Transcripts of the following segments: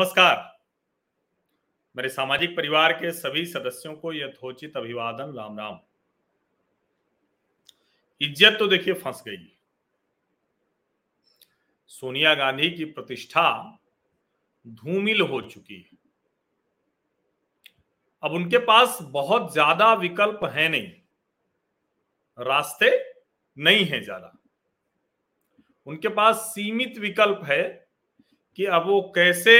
नमस्कार। मेरे सामाजिक परिवार के सभी सदस्यों को यथोचित अभिवादन राम राम इज़्ज़त तो देखिए फंस गई। सोनिया गांधी की प्रतिष्ठा धूमिल हो चुकी। है अब उनके पास बहुत ज़्यादा विकल्प है नहीं। रास्ते नहीं है ज़्यादा। उनके पास सीमित विकल्प है कि अब वो कैसे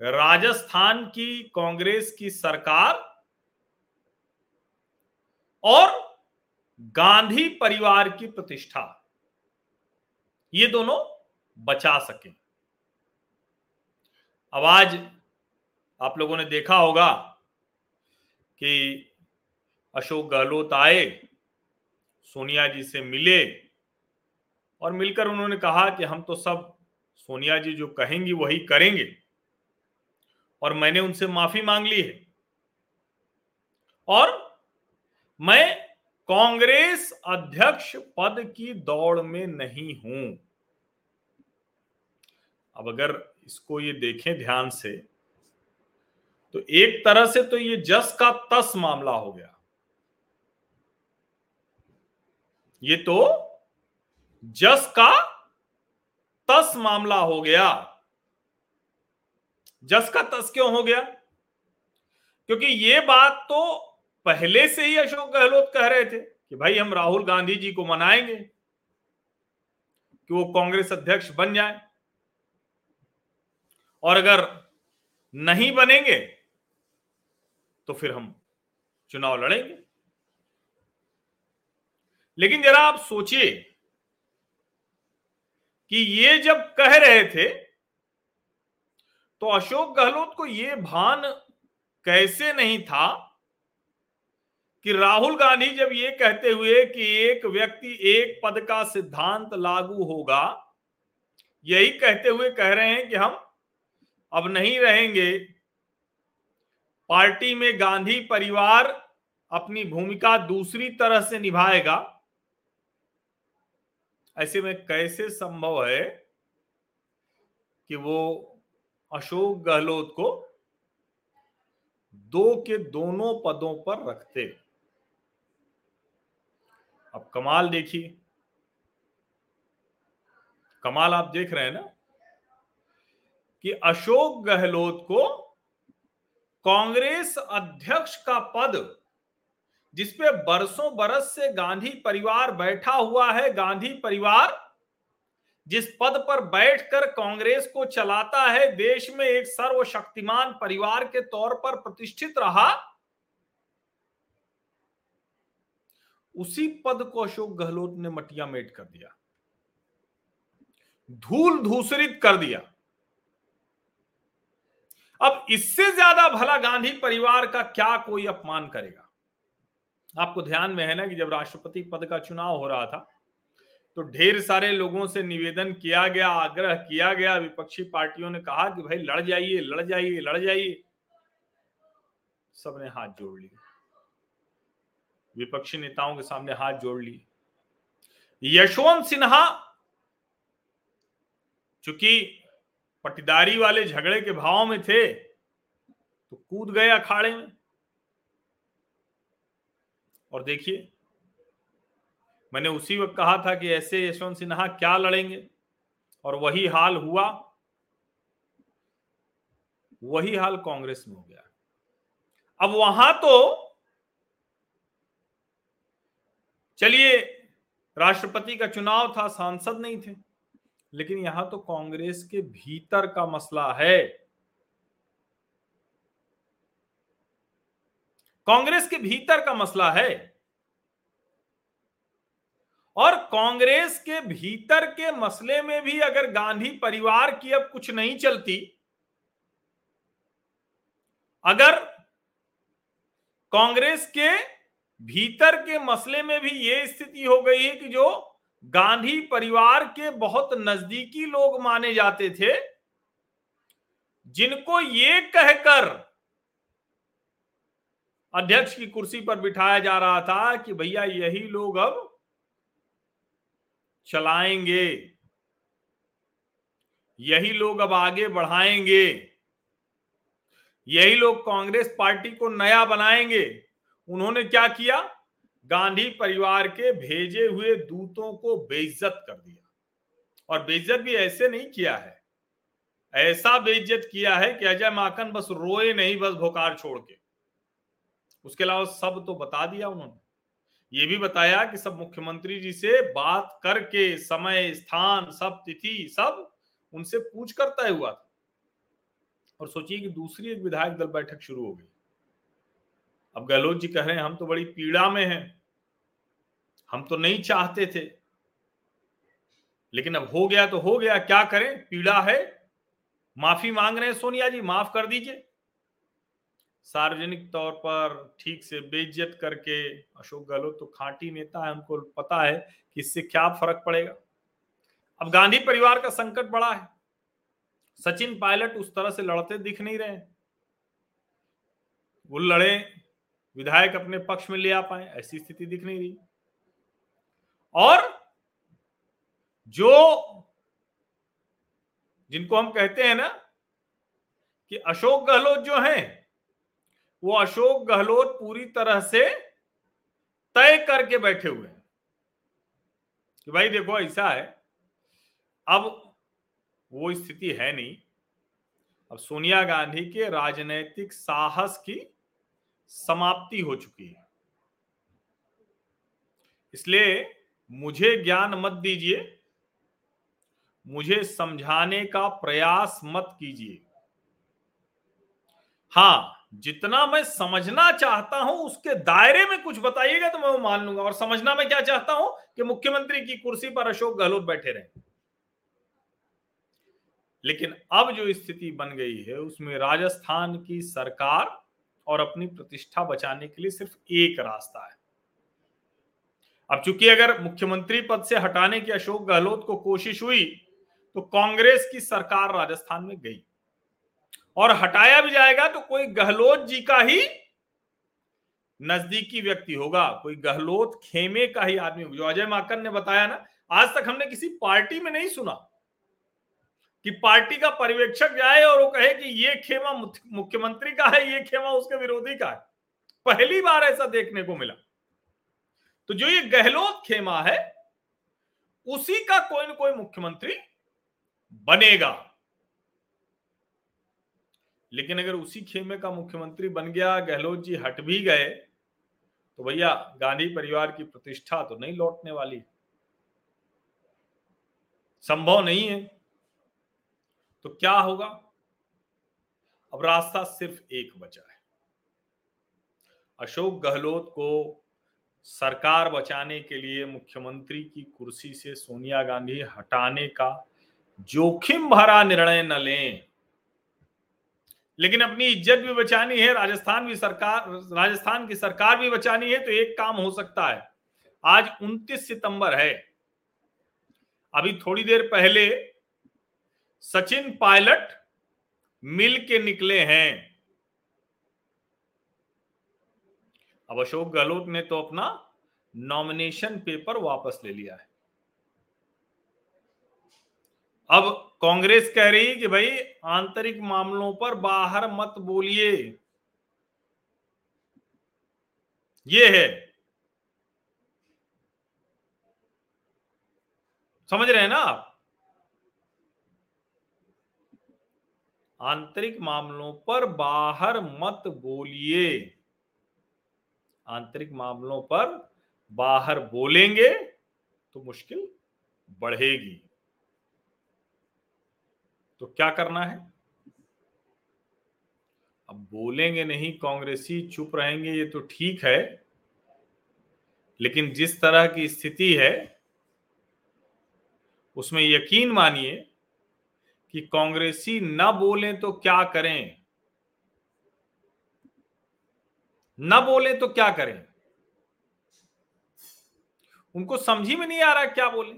राजस्थान की कांग्रेस की सरकार और गांधी परिवार की प्रतिष्ठा। ये दोनों बचा सके। अब आज आप लोगों ने देखा होगा कि अशोक गहलोत आए, सोनिया जी से मिले और मिलकर उन्होंने कहा कि हम तो सब सोनिया जी जो कहेंगी वही करेंगे। और मैंने उनसे माफ़ी मांग ली है। और मैं कांग्रेस अध्यक्ष पद की दौड़ में नहीं हूँ। अब अगर इसको ये देखें ध्यान से तो एक तरह से तो ये जस का तस मामला हो गया। ये तो जस का तस मामला हो गया। जस का तस क्यों हो गया? क्योंकि ये बात तो पहले से ही अशोक गहलोत कह रहे थे कि भाई हम राहुल गांधी जी को मनाएँगे कि वो कांग्रेस अध्यक्ष बन जाए। और अगर नहीं बनेंगे तो फिर हम चुनाव लड़ेंगे। लेकिन जरा आप सोचिए कि ये जब कह रहे थे तो अशोक गहलोत को यह भान कैसे नहीं था कि राहुल गांधी जब ये कहते हुए कि एक व्यक्ति एक पद का सिद्धांत लागू होगा, यही कहते हुए कह रहे हैं कि हम अब नहीं रहेंगे। पार्टी में गांधी परिवार अपनी भूमिका दूसरी तरह से निभाएगा। ऐसे में कैसे संभव है कि वो अशोक गहलोत को दो के दोनों पदों पर रखते। अब कमाल देखिए। कमाल आप देख रहे हैं ना? कि अशोक गहलोत को कांग्रेस अध्यक्ष का पद, जिसपे बरसों बरस से गांधी परिवार बैठा हुआ है, गांधी परिवार जिस पद पर बैठकर कांग्रेस को चलाता है, देश में एक सर्वशक्तिमान परिवार के तौर पर प्रतिष्ठित रहा। उसी पद को अशोक गहलोत ने मटिया मेट कर दिया। धूल धूसरित कर दिया। अब इससे ज़्यादा भला गांधी परिवार का क्या कोई अपमान करेगा? आपको ध्यान में है ना कि जब राष्ट्रपति पद का चुनाव हो रहा था तो ढेर सारे लोगों से निवेदन किया गया, आग्रह किया गया, विपक्षी पार्टियों ने कहा कि भाई लड़ जाइए लड़ जाइए लड़ जाइए। सबने हाथ जोड़ लिए। विपक्षी नेताओं के सामने हाथ जोड़ लिए। यशवंत सिन्हा, चूँकि पटीदारी वाले झगड़े के भाव में थे तो कूद गए अखाड़े में। और देखिए मैंने उसी वक्त कहा था कि ऐसे यशवंत सिन्हा क्या लड़ेंगे? और वही हाल हुआ। वही हाल कांग्रेस में हो गया। अब वहाँ तो चलिए, राष्ट्रपति का चुनाव था, सांसद नहीं थे। लेकिन यहाँ तो कांग्रेस के भीतर का मसला है। कांग्रेस के भीतर का मसला है। और कांग्रेस के भीतर के मसले में भी अगर गांधी परिवार की अब कुछ नहीं चलती, अगर कांग्रेस के भीतर के मसले में भी ये स्थिति हो गई है कि जो गांधी परिवार के बहुत नजदीकी लोग माने जाते थे, जिनको ये कहकर अध्यक्ष की कुर्सी पर बिठाया जा रहा था कि भैया यही लोग अब चलाएँगे। यही लोग अब आगे बढ़ाएँगे। यही लोग कांग्रेस पार्टी को नया बनाएँगे। उन्होंने क्या किया? गांधी परिवार के भेजे हुए दूतों को बेइज्जत कर दिया। और बेइज्जत भी ऐसे नहीं किया है। ऐसा बेइज्जत किया है कि अजय माकन बस रोए नहीं बस भोकार छोड़ के। उसके अलावा सब तो बता दिया उन्होंने। ये भी बताया कि सब मुख्यमंत्री जी से बात करके, समय, स्थान, सब तिथि, सब उनसे पूछ कर तय हुआ था। और सोचिए कि दूसरी एक विधायक दल बैठक शुरू हो गई। अब गहलोत जी कह रहे हैं, हम तो बड़ी पीड़ा में हैं। हम तो नहीं चाहते थे। लेकिन अब हो गया तो हो गया। क्या करें? पीड़ा है। माफ़ी मांग रहे हैं, सोनिया जी, माफ़ कर दीजिए। सार्वजनिक तौर पर ठीक से बेइज्जत करके अशोक गहलोत तो खांटी नेता है, उनको पता है कि इससे क्या फ़र्क पड़ेगा। अब गांधी परिवार का संकट बड़ा है। सचिन पायलट उस तरह से लड़ते दिख नहीं रहे वो लड़े, विधायक अपने पक्ष में ले आ पाए, ऐसी स्थिति दिख नहीं रही। और जो, जिनको हम कहते हैं ना कि अशोक गहलोत जो हैं वो अशोक गहलोत पूरी तरह से तय करके बैठे हुए हैं कि भाई देखो, ऐसा है, अब वो स्थिति है नहीं। अब सोनिया गांधी के राजनैतिक साहस की समाप्ति हो चुकी है। इसलिए मुझे ज्ञान मत दीजिए, मुझे समझाने का प्रयास मत कीजिए। हाँ जितना मैं समझना चाहता हूँ, उसके दायरे में कुछ बताइएगा तो मैं वो मान लूँगा। और समझना मैं क्या चाहता हूँ कि मुख्यमंत्री की कुर्सी पर अशोक गहलोत बैठे रहे। लेकिन अब जो स्थिति बन गई है, उसमें राजस्थान की सरकार और अपनी प्रतिष्ठा बचाने के लिए सिर्फ़ एक रास्ता है। अब चूँकि अगर मुख्यमंत्री पद से हटाने की अशोक गहलोत को कोशिश हुई तो कांग्रेस की सरकार राजस्थान में गई। और हटाया भी जाएगा तो कोई गहलोत जी का ही नजदीकी व्यक्ति होगा। कोई गहलोत खेमे का ही आदमी जो अजय माकन ने बताया ना, आज तक हमने किसी पार्टी में नहीं सुना कि पार्टी का पर्यवेक्षक जाए और वो कहे कि ये खेमा मुख्यमंत्री का है, ये खेमा उसके विरोधी का है। पहली बार ऐसा देखने को मिला। तो जो ये गहलोत खेमा है, उसी का कोई ना कोई मुख्यमंत्री बनेगा। लेकिन अगर उसी खेमे का मुख्यमंत्री बन गया, गहलोत जी हट भी गए तो भैया गांधी परिवार की प्रतिष्ठा तो नहीं लौटने वाली। संभव नहीं है। तो क्या होगा? अब रास्ता सिर्फ़ एक बचा है। अशोक गहलोत को सरकार बचाने के लिए मुख्यमंत्री की कुर्सी से सोनिया गांधी हटाने का जोखिम भरा निर्णय न लें। लेकिन अपनी इज़्ज़त भी बचानी है, राजस्थान भी सरकार, राजस्थान की सरकार भी बचानी है तो एक काम हो सकता है। आज 29 सितंबर है। अभी थोड़ी देर पहले सचिन पायलट मिल के निकले हैं। अब अशोक गहलोत ने तो अपना नॉमिनेशन पेपर वापस ले लिया है। अब कांग्रेस कह रही है कि भाई आंतरिक मामलों पर बाहर मत बोलिए। ये है। समझ रहे हैं ना आप? आंतरिक मामलों पर बाहर मत बोलिए। आंतरिक मामलों पर बाहर बोलेंगे तो मुश्किल बढ़ेगी। तो क्या करना है? अब बोलेंगे नहीं, कांग्रेसी चुप रहेंगे, ये तो ठीक है। लेकिन जिस तरह की स्थिति है, उसमें यकीन मानिए कि कांग्रेसी न बोले तो क्या करें? न बोले तो क्या करें? उनको समझ ही में नहीं आ रहा क्या बोले।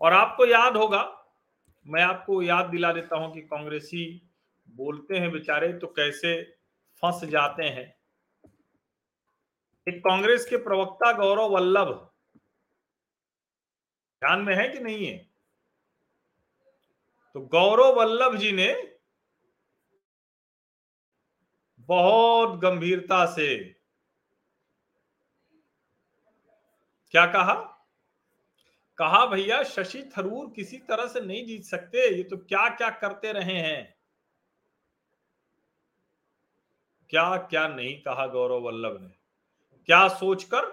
और आपको याद होगा मैं आपको याद दिला देता हूँ कि कांग्रेसी बोलते हैं बेचारे तो कैसे फंस जाते हैं। एक कांग्रेस के प्रवक्ता गौरव वल्लभ, ध्यान में है कि नहीं है? तो गौरव वल्लभ जी ने बहुत गंभीरता से क्या कहा? कहा, भैया, शशि थरूर किसी तरह से नहीं जीत सकते, ये तो क्या क्या करते रहे हैं? क्या क्या नहीं कहा गौरव वल्लभ ने। क्या सोचकर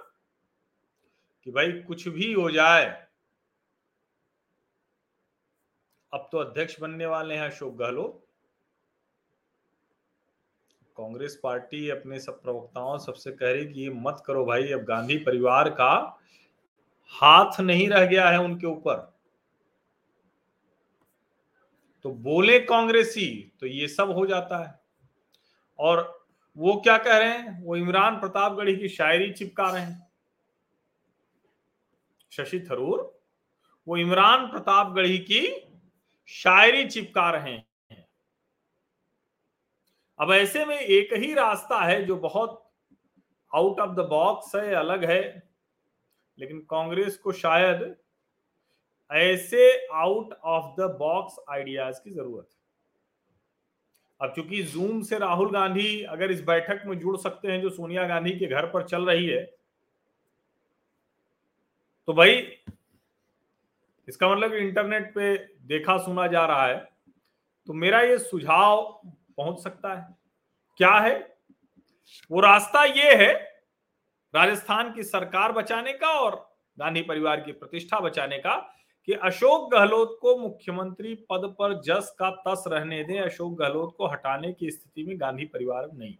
कि भाई कुछ भी हो जाए, अब तो अध्यक्ष बनने वाले हैं अशोक गहलोत। कांग्रेस पार्टी अपने सब प्रवक्ताओं सबसे कह रही कि ये मत करो भाई, अब गांधी परिवार का हाथ नहीं रह गया है उनके ऊपर। तो बोले कांग्रेसी तो ये सब हो जाता है। और वो क्या कह रहे हैं? वो इमरान प्रतापगढ़ी की शायरी चिपका रहे हैं। शशि थरूर, वो इमरान प्रतापगढ़ी की शायरी चिपका रहे हैं। अब ऐसे में एक ही रास्ता है जो बहुत आउट ऑफ़ द बॉक्स है, अलग है। लेकिन कांग्रेस को शायद ऐसे out of the box ideas की ज़रूरत है। अब चूँकि जूम से राहुल गांधी अगर इस बैठक में जुड़ सकते हैं, जो सोनिया गांधी के घर पर चल रही है तो भाई, इसका मतलब इंटरनेट पे देखा सुना जा रहा है तो मेरा ये सुझाव पहुँच सकता है। क्या है? वो रास्ता ये है राजस्थान की सरकार बचाने का और गांधी परिवार की प्रतिष्ठा बचाने का कि अशोक गहलोत को मुख्यमंत्री पद पर जस का तस रहने दें, अशोक गहलोत को हटाने की स्थिति में गांधी परिवार नहीं।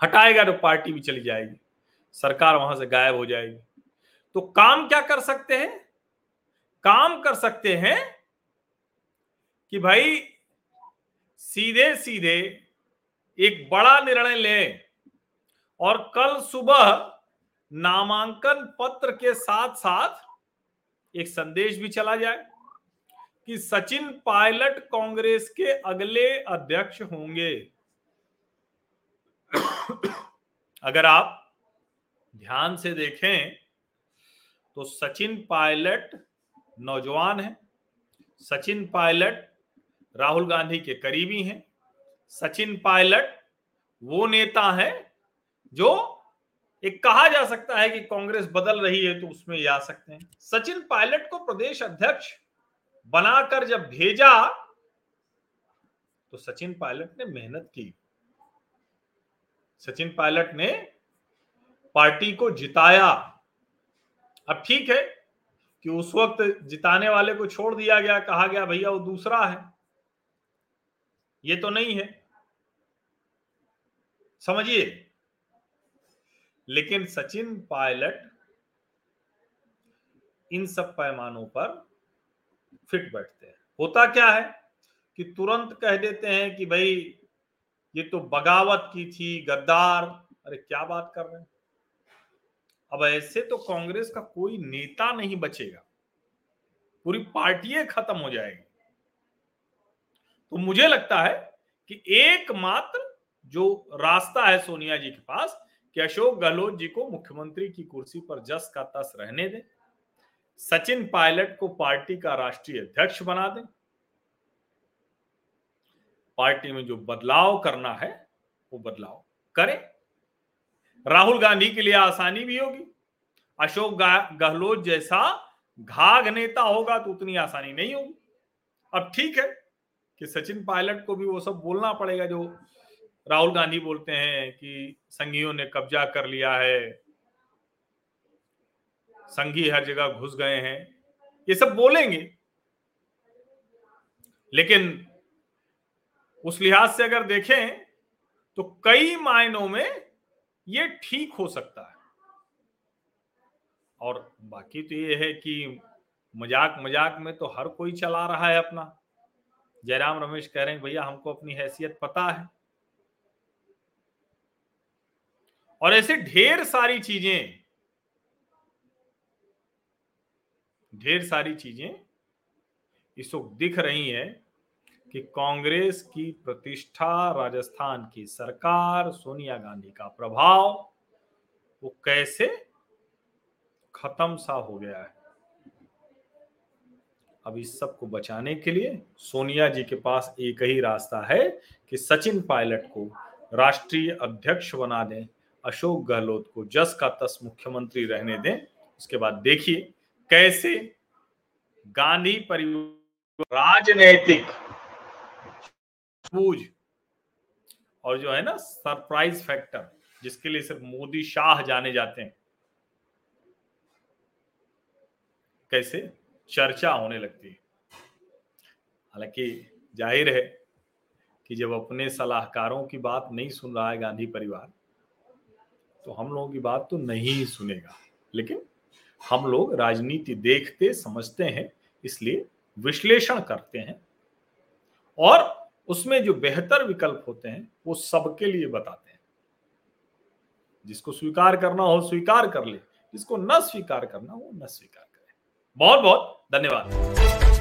हटाएगा तो पार्टी भी चली जाएगी, सरकार वहाँ से गायब हो जाएगी। तो काम क्या कर सकते हैं? काम कर सकते हैं कि भाई सीधे सीधे एक बड़ा निर्णय लें। और कल सुबह नामांकन पत्र के साथ साथ एक संदेश भी चला जाए कि सचिन पायलट कांग्रेस के अगले अध्यक्ष होंगे। अगर आप ध्यान से देखें तो सचिन पायलट नौजवान है। सचिन पायलट राहुल गांधी के करीबी हैं। सचिन पायलट वो नेता है जो एक कहा जा सकता है कि कांग्रेस बदल रही है तो उसमें ये आ सकते हैं। सचिन पायलट को प्रदेश अध्यक्ष बनाकर जब भेजा तो सचिन पायलट ने मेहनत की। सचिन पायलट ने पार्टी को जिताया। अब ठीक है कि उस वक्त जिताने वाले को छोड़ दिया गया, कहा गया, भैया, वो दूसरा है। ये तो नहीं है। समझिए लेकिन सचिन पायलट इन सब पैमानों पर फिट बैठते हैं। होता क्या है कि तुरंत कह देते हैं कि भाई, ये तो बगावत की थी, गद्दार। अरे, क्या बात कर रहे हैं? अब ऐसे तो कांग्रेस का कोई नेता नहीं बचेगा। पूरी पार्टी खत्म हो जाएगी। तो मुझे लगता है कि एकमात्र जो रास्ता है सोनिया जी के पास कि अशोक गहलोत जी को मुख्यमंत्री की कुर्सी पर जस का तस रहने दें, सचिन पायलट को पार्टी का राष्ट्रीय अध्यक्ष बना दें। पार्टी में जो बदलाव करना है, वो बदलाव करें। राहुल गांधी के लिए आसानी भी होगी। अशोक गहलोत जैसा घाघ नेता होगा तो उतनी आसानी नहीं होगी। अब ठीक है कि सचिन पायलट को भी वो सब बोलना पड़ेगा जो राहुल गांधी बोलते हैं कि संघियों ने कब्जा कर लिया है। संघी हर जगह घुस गए हैं। ये सब बोलेंगे। लेकिन उस लिहाज से अगर देखें तो कई मायनों में ये ठीक हो सकता है। और बाकी तो ये है कि मज़ाक मज़ाक में तो हर कोई चला रहा है अपना। जयराम रमेश कह रहे हैं, भैया, हमको अपनी हैसियत पता है। और ऐसे ढेर सारी चीज़ें, ढेर सारी चीज़ें इस वक्त दिख रही है कि कांग्रेस की प्रतिष्ठा, राजस्थान की सरकार, सोनिया गांधी का प्रभाव, वो कैसे खत्म सा हो गया है। अब इस सबको बचाने के लिए सोनिया जी के पास एक ही रास्ता है कि सचिन पायलट को राष्ट्रीय अध्यक्ष बना दें। अशोक गहलोत को जस का तस मुख्यमंत्री रहने दें। उसके बाद देखिए, कैसे गांधी परिवार राजनैतिक बूझ और जो है ना, सरप्राइज़ फैक्टर, जिसके लिए सिर्फ़ मोदी शाह जाने जाते हैं। कैसे? चर्चा होने लगती है। हालाँकि ज़ाहिर है कि जब अपने सलाहकारों की बात नहीं सुन रहा है गांधी परिवार तो हम लोगों की बात तो नहीं सुनेगा। लेकिन हम लोग राजनीति देखते, समझते हैं, इसलिए विश्लेषण करते हैं और उसमें जो बेहतर विकल्प होते हैं, वो सबके लिए बताते हैं। जिसको स्वीकार करना हो, स्वीकार कर ले। जिसको न स्वीकार करना हो न स्वीकार करे। बहुत बहुत धन्यवाद।